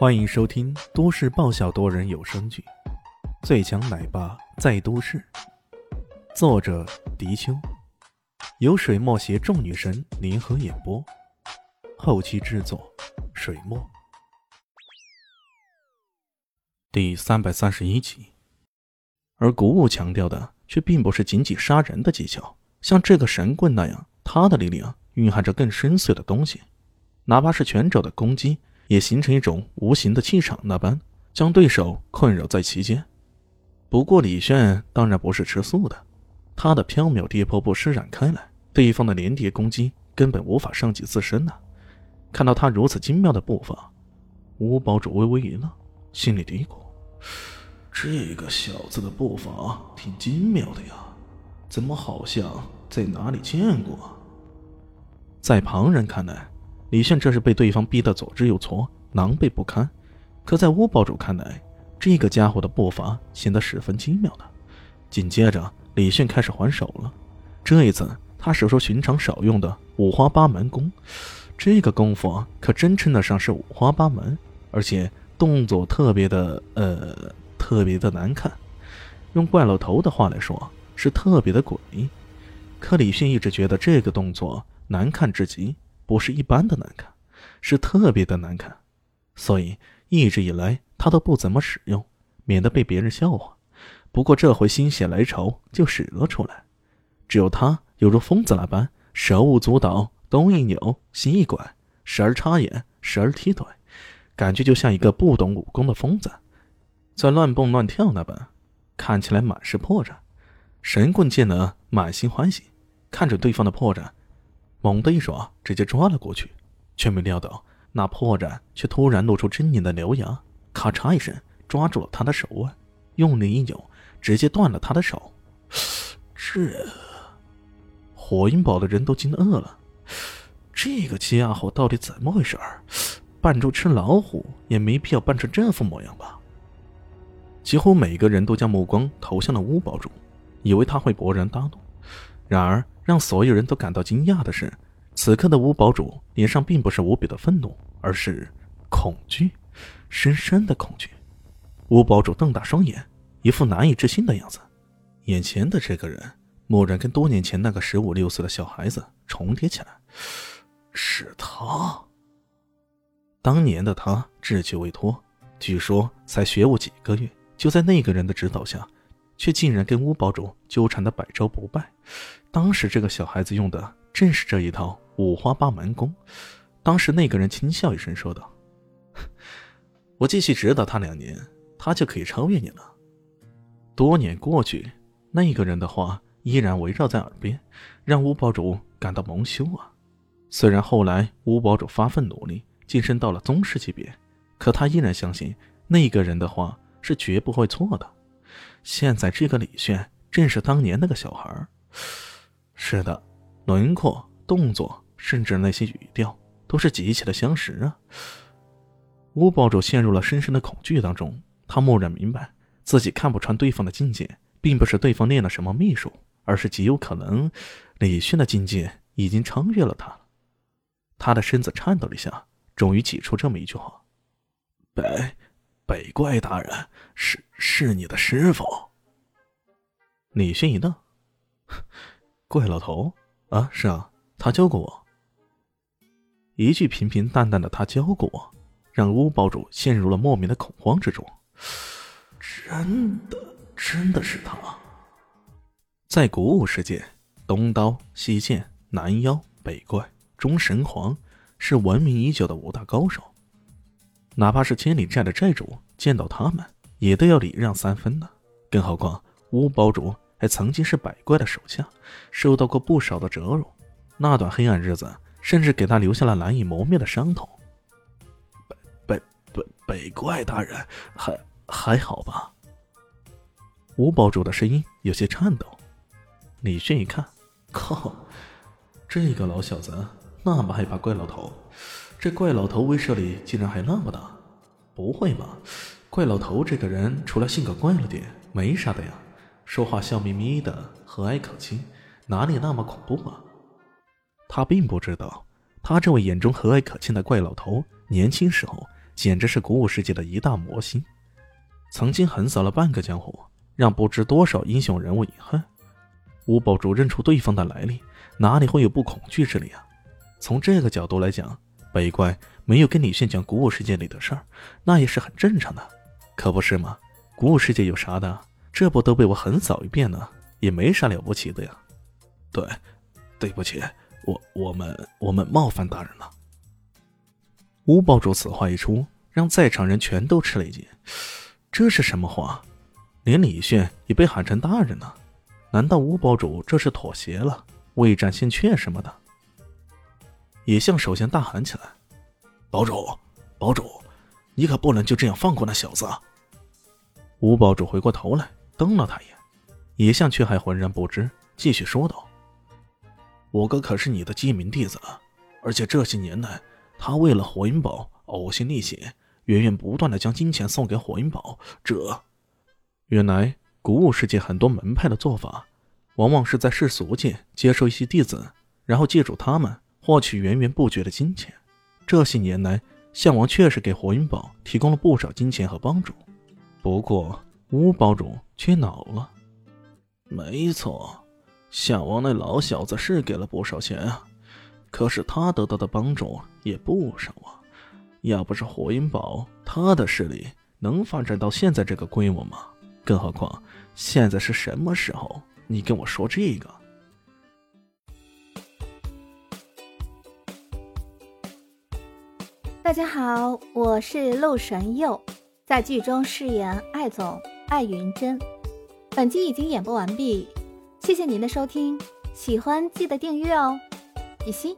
欢迎收听都市爆笑多人有声剧《最强奶爸在都市》，作者：迪秋，由水墨携众女神联合演播，后期制作：水墨。第三百三十一集。而古武强调的却并不是仅仅杀人的技巧，像这个神棍那样，他的力量蕴含着更深邃的东西，哪怕是拳肘的攻击。也形成一种无形的气场，那般将对手困扰在其间。不过李炫当然不是吃素的，他的缥缈跌破步施展开来，对方的连叠攻击根本无法伤及自身呐。看到他如此精妙的步伐，吴堡主微微一愣，心里嘀咕：“这个小子的步伐挺精妙的呀，怎么好像在哪里见过？”在旁人看来。李炫这是被对方逼得左支右绌，狼狈不堪。可在乌堡主看来，这个家伙的步伐显得十分精妙的。紧接着，李炫开始还手了。这一次，他使出寻常少用的五花八门功。这个功夫可真称得上是五花八门，而且动作特别的……呃，特别的难看。用怪老头的话来说，是特别的诡异。可李迅一直觉得这个动作难看至极。不是一般的难看，是特别的难看，所以一直以来他都不怎么使用，免得被别人笑话。不过这回心血来潮就使了出来，只有他犹如疯子那般手舞足蹈，东一扭西一拐，时而插眼，时而踢腿，感觉就像一个不懂武功的疯子，在乱蹦乱跳那般，看起来满是破绽。神棍见了满心欢喜，看着对方的破绽。猛地一爪，直接抓了过去，却没料到那破绽却突然露出狰狞的獠牙，咔嚓一声抓住了他的手腕，用力一扭，直接断了他的手。这火影堡的人都惊愕了，这个家伙到底怎么回事儿？扮猪吃老虎也没必要扮成这副模样吧？几乎每个人都将目光投向了乌堡主，以为他会勃然大怒，然而。让所有人都感到惊讶的是，此刻的吴堡主脸上并不是无比的愤怒，而是恐惧，深深的恐惧。吴堡主瞪大双眼，一副难以置信的样子。眼前的这个人，蓦然跟多年前那个十五六岁的小孩子重叠起来，是他。当年的他稚气未脱，据说才学武几个月，就在那个人的指导下。却竟然跟乌堡主纠缠的百招不败，当时这个小孩子用的正是这一套五花八门功。当时那个人轻笑一声说道：“我继续指导他两年，他就可以超越你了。”多年过去，那个人的话依然围绕在耳边，让乌堡主感到蒙羞啊。虽然后来乌堡主发奋努力晋升到了宗师级别，可他依然相信那个人的话是绝不会错的。现在这个李炫正是当年那个小孩是的，轮廓、动作，甚至那些语调，都是极其的相识啊。吴堡主陷入了深深的恐惧当中，他蓦然明白，自己看不穿对方的境界，并不是对方练了什么秘术，而是极有可能，李炫的境界已经超越了他了。他的身子颤抖了一下，终于挤出这么一句话：“北。”北怪大人是是你的师傅。李迅一愣，怪老头啊，是啊，他教过我。一句平平淡淡的“他教过我”，让乌堡主陷入了莫名的恐慌之中。真的，真的是他。在古武世界，东刀、西剑、南妖、北怪、中神皇是闻名已久的五大高手。哪怕是千里寨的寨主见到他们，也都要礼让三分呢。更何况乌堡主还曾经是百怪的手下，受到过不少的折辱。那段黑暗日子，甚至给他留下了难以磨灭的伤痛。北北北北怪大人，还还好吧？吴堡主的声音有些颤抖。李炫一看，靠，这个老小子那么害怕怪老头。这怪老头威慑力竟然还那么大，不会吧？怪老头这个人除了性格怪了点，没啥的呀。说话笑眯眯的，和蔼可亲，哪里那么恐怖啊？他并不知道，他这位眼中和蔼可亲的怪老头，年轻时候简直是古武世界的一大魔星，曾经横扫了半个江湖，让不知多少英雄人物饮恨。吴堡主认出对方的来历，哪里会有不恐惧之理啊？从这个角度来讲，北怪没有跟李炫讲古武世界里的事儿，那也是很正常的，可不是吗？古武世界有啥的？这不都被我横扫一遍了，也没啥了不起的呀。对，对不起，我我们我们冒犯大人了。吴堡主此话一出，让在场人全都吃了一惊。这是什么话？连李炫也被喊成大人了？难道吴堡主这是妥协了，未战先怯什么的？野象首先大喊起来：“堡主，堡主，你可不能就这样放过那小子！”吴堡主回过头来瞪了他一眼，野象却还浑然不知，继续说道：“我哥可是你的机敏弟子，而且这些年来……”他为了火影堡呕心沥血，源源不断的将金钱送给火影堡。这，原来古武世界很多门派的做法，往往是在世俗界接收一些弟子，然后借助他们获取源源不绝的金钱。这些年来，项王确实给火云堡提供了不少金钱和帮助，不过吴堡主却恼了。没错，项王那老小子是给了不少钱啊。可是他得到的帮助也不少啊！要不是火云堡，他的势力能发展到现在这个规模吗？更何况现在是什么时候？你跟我说这个？大家好，我是陆神佑，在剧中饰演艾总艾云珍。本集已经演播完毕，谢谢您的收听，喜欢记得订阅哦。比心。